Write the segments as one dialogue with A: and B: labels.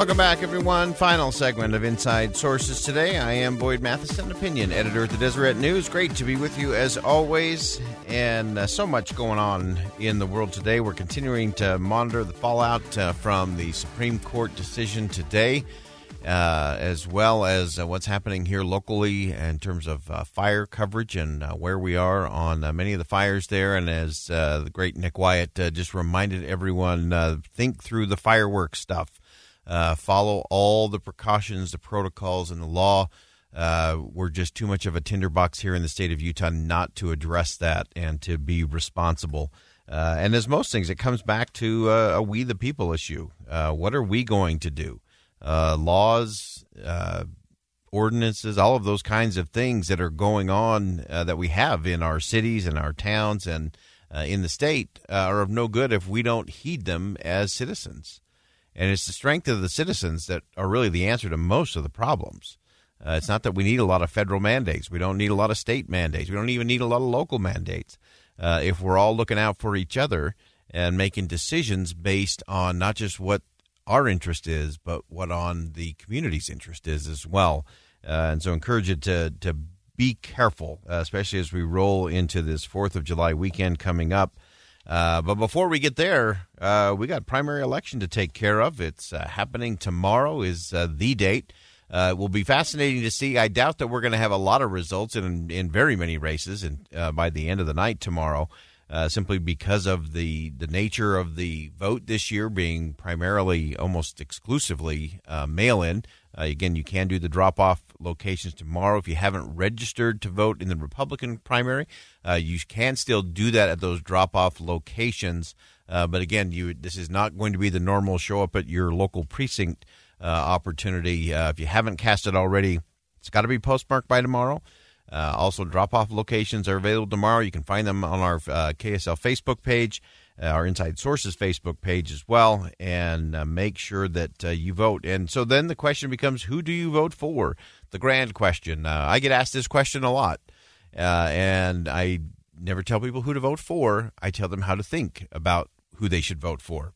A: Welcome back, everyone. Final segment of Inside Sources today. I am Boyd Matheson, opinion editor at the Deseret News. Great to be with you as always, and uh, so much going on in the world today. We're continuing to monitor the fallout uh, from the Supreme Court decision today, uh, as well as uh, what's happening here locally in terms of uh, fire coverage and uh, where we are on many of the fires there. And as the great Nick Wyatt just reminded everyone, think through the fireworks stuff. Uh, follow all the precautions, the protocols, and the law. Uh, we're just too much of a tinderbox here in the state of Utah not to address that and to be responsible. Uh, and as most things, it comes back to uh, a we the people issue. Uh, what are we going to do? Uh, laws, ordinances, all of those kinds of things that are going on that we have in our cities and our towns and in the state are of no good if we don't heed them as citizens. And it's the strength of the citizens that are really the answer to most of the problems. Uh, it's not that we need a lot of federal mandates. We don't need a lot of state mandates. We don't even need a lot of local mandates. Uh, if we're all looking out for each other and making decisions based on not just what our interest is, but what on the community's interest is as well. Uh, and so, encourage you to to be careful, uh, especially as we roll into this Fourth of July weekend coming up. Uh, but before we get there, uh, we got primary election to take care of. It's uh, happening tomorrow. Is uh, the date. Uh, it will be fascinating to see. I doubt that we're going to have a lot of results in in very many races, and by the end of the night tomorrow, simply because of the the nature of the vote this year being primarily, almost exclusively mail in. Uh, again, you can do the drop off locations tomorrow. If you haven't registered to vote in the Republican primary, uh, you can still do that at those drop off locations. Uh, but again, you this is not going to be the normal show up at your local precinct uh, opportunity. Uh, if you haven't cast it already, it's got to be postmarked by tomorrow. Uh, also, drop off locations are available tomorrow. You can find them on our KSL Facebook page. Uh, our Inside Sources Facebook page as well, and uh, make sure that uh, you vote. And so then the question becomes, who do you vote for? The grand question. Uh, I get asked this question a lot, uh, and I never tell people who to vote for. I tell them how to think about who they should vote for.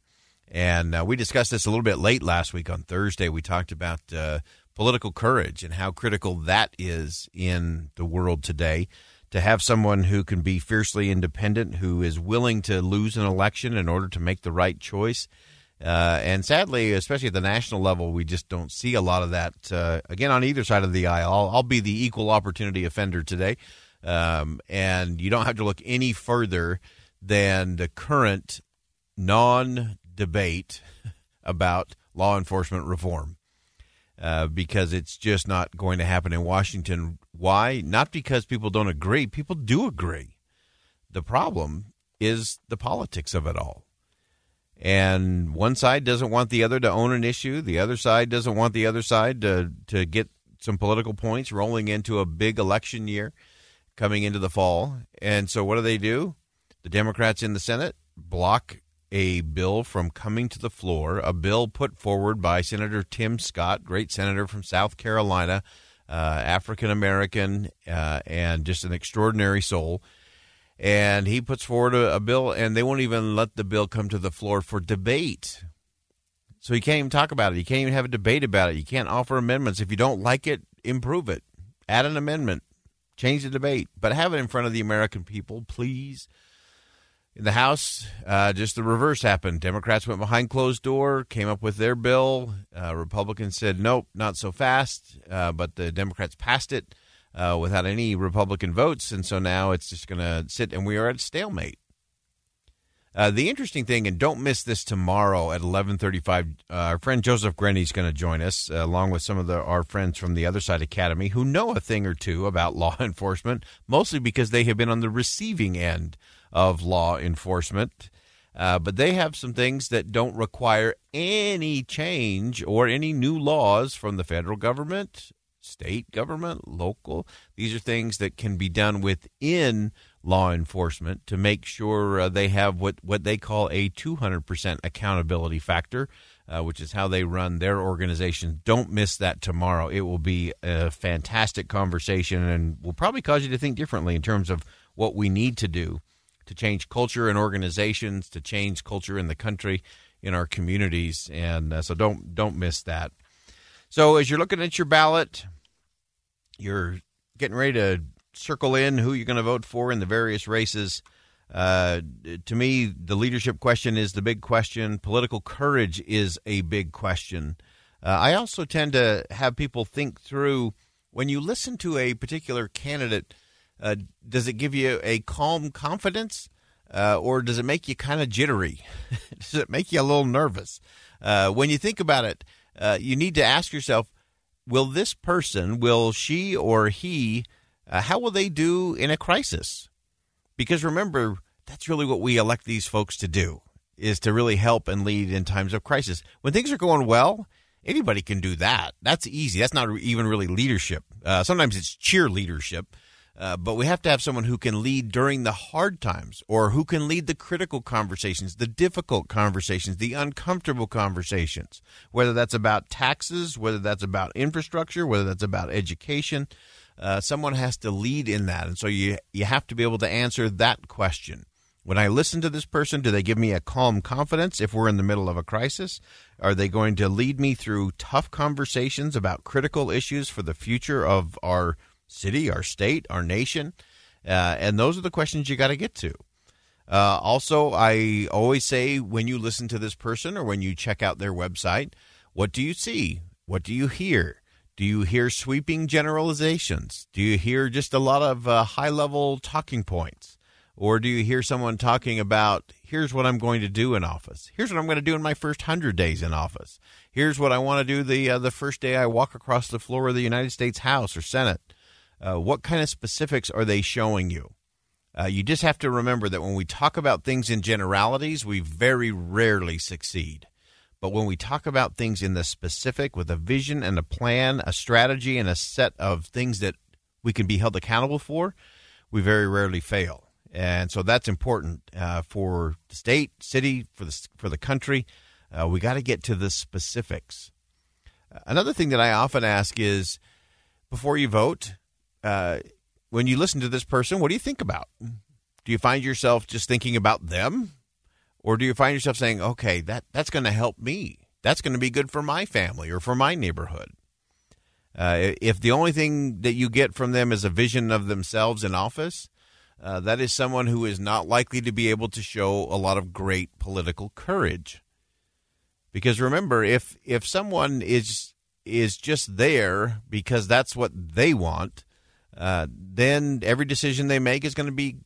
A: And uh, we discussed this a little bit late last week on Thursday. We talked about political courage and how critical that is in the world today to have someone who can be fiercely independent, who is willing to lose an election in order to make the right choice. Uh, and sadly, especially at the national level, we just don't see a lot of that. Uh, again, on either side of the aisle, I'll, I'll be the equal opportunity offender today. Um, and you don't have to look any further than the current non debate about law enforcement reform. Uh, because it's just not going to happen in Washington. Why? Not because people don't agree. People do agree. The problem is the politics of it all. And one side doesn't want the other to own an issue. The other side doesn't want the other side to, to get some political points rolling into a big election year coming into the fall. And so what do they do? The Democrats in the Senate block a bill from coming to the floor, a bill put forward by Senator Tim Scott, great senator from South Carolina, uh, African American, uh, and just an extraordinary soul. And he puts forward a, a, bill, and they won't even let the bill come to the floor for debate. So you can't even talk about it. You can't even have a debate about it. You can't offer amendments. If you don't like it, improve it. Add an amendment. Change the debate. But have it in front of the American people, please In the House, uh, just the reverse happened. Democrats went behind closed door, came up with their bill. Uh, Republicans said, nope, not so fast. Uh, but the Democrats passed it uh, without any Republican votes. And so now it's just going to sit, and we are at stalemate. Uh, the interesting thing, and don't miss this tomorrow at 11:35. Uh, our friend Joseph Grenny is going to join us, along with some of the, our friends from the Other Side Academy, who know a thing or two about law enforcement, mostly because they have been on the receiving end of law enforcement. Uh, but they have some things that don't require any change or any new laws from the federal government, state government, local. These are things that can be done within law enforcement to make sure uh, they have what, what they call a 200% accountability factor, uh, which is how they run their organization. Don't miss that tomorrow. It will be a fantastic conversation and will probably cause you to think differently in terms of what we need to do to change culture in organizations, to change culture in the country, in our communities, and uh, so don't don't miss that. So as you're looking at your ballot, you're getting ready to circle in who you're going to vote for in the various races. Uh, to me, the leadership question is the big question. Political courage is a big question. Uh, I also tend to have people think through when you listen to a particular candidate uh, does it give you a calm confidence, uh, or does it make you kind of jittery? does it make you a little nervous? Uh, when you think about it, uh, you need to ask yourself: Will this person, will she or he, uh, how will they do in a crisis? Because remember, that's really what we elect these folks to do: is to really help and lead in times of crisis. When things are going well, anybody can do that. That's easy. That's not even really leadership. Sometimes it's cheerleadership. Uh, but we have to have someone who can lead during the hard times or who can lead the critical conversations, the difficult conversations, the uncomfortable conversations, whether that's about taxes, whether that's about infrastructure, whether that's about education. Uh, someone has to lead in that. And so you, you have to be able to answer that question. When I listen to this person, do they give me a calm confidence if we're in the middle of a crisis? Are they going to lead me through tough conversations about critical issues for the future of our city, our state, our nation? Uh, and those are the questions you got to get to. Uh, also, I always say when you listen to this person or when you check out their website, what do you see? What do you hear? Do you hear sweeping generalizations? Do you hear just a lot of uh, high level talking points? Or do you hear someone talking about, here's what I'm going to do in office? Here's what I'm going to do in my first 100 days in office. Here's what I want to do the, uh, the first day I walk across the floor of the United States House or Senate. Uh, what kind of specifics are they showing you? Uh, you just have to remember that when we talk about things in generalities, we very rarely succeed. But when we talk about things in the specific with a vision and a plan, a strategy, and a set of things that we can be held accountable for, we very rarely fail. And so that's important uh, for the state, city, for the for the country. Uh, we got to get to the specifics. Another thing that I often ask is, before you vote, uh, when you listen to this person, what do you think about? Do you find yourself just thinking about them, or do you find yourself saying, "Okay, that that's going to help me. That's going to be good for my family or for my neighborhood"? Uh, if the only thing that you get from them is a vision of themselves in office, uh, that is someone who is not likely to be able to show a lot of great political courage. Because remember, if if someone is is just there because that's what they want, uh, then every decision they make is going to be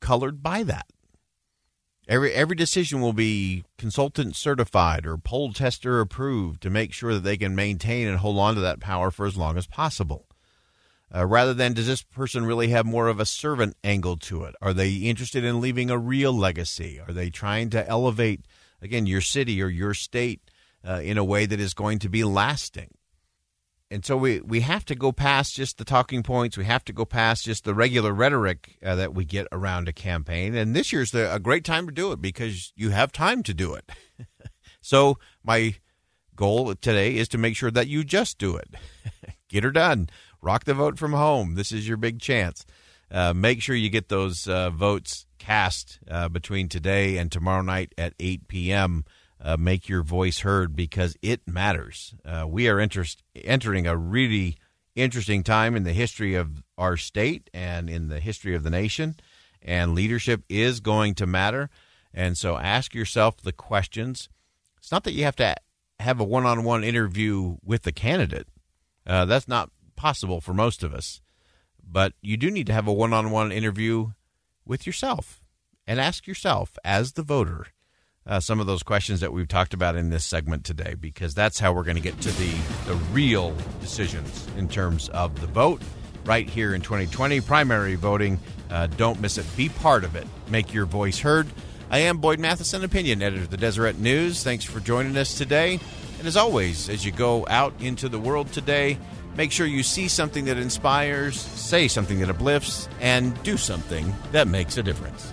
A: colored by that. Every every decision will be consultant certified or poll tester approved to make sure that they can maintain and hold on to that power for as long as possible. Uh, rather than does this person really have more of a servant angle to it? Are they interested in leaving a real legacy? Are they trying to elevate again your city or your state uh, in a way that is going to be lasting? And so we, we have to go past just the talking points. We have to go past just the regular rhetoric uh, that we get around a campaign. And this year's the, a great time to do it because you have time to do it. so my goal today is to make sure that you just do it. get her done. Rock the vote from home. This is your big chance. Uh, make sure you get those uh, votes cast uh, between today and tomorrow night at 8 p.m uh, make your voice heard because it matters. Uh, we are interest, entering a really interesting time in the history of our state and in the history of the nation. and leadership is going to matter. And so ask yourself the questions. It's not that you have to have a one on one interview with the candidate, uh, that's not possible for most of us. But you do need to have a one on one interview with yourself and ask yourself, as the voter, uh, some of those questions that we've talked about in this segment today, because that's how we're going to get to the, the real decisions in terms of the vote right here in 2020. Primary voting, uh, don't miss it. Be part of it. Make your voice heard. I am Boyd Matheson, opinion editor of the Deseret News. Thanks for joining us today. And as always, as you go out into the world today, make sure you see something that inspires, say something that uplifts, and do something that makes a difference.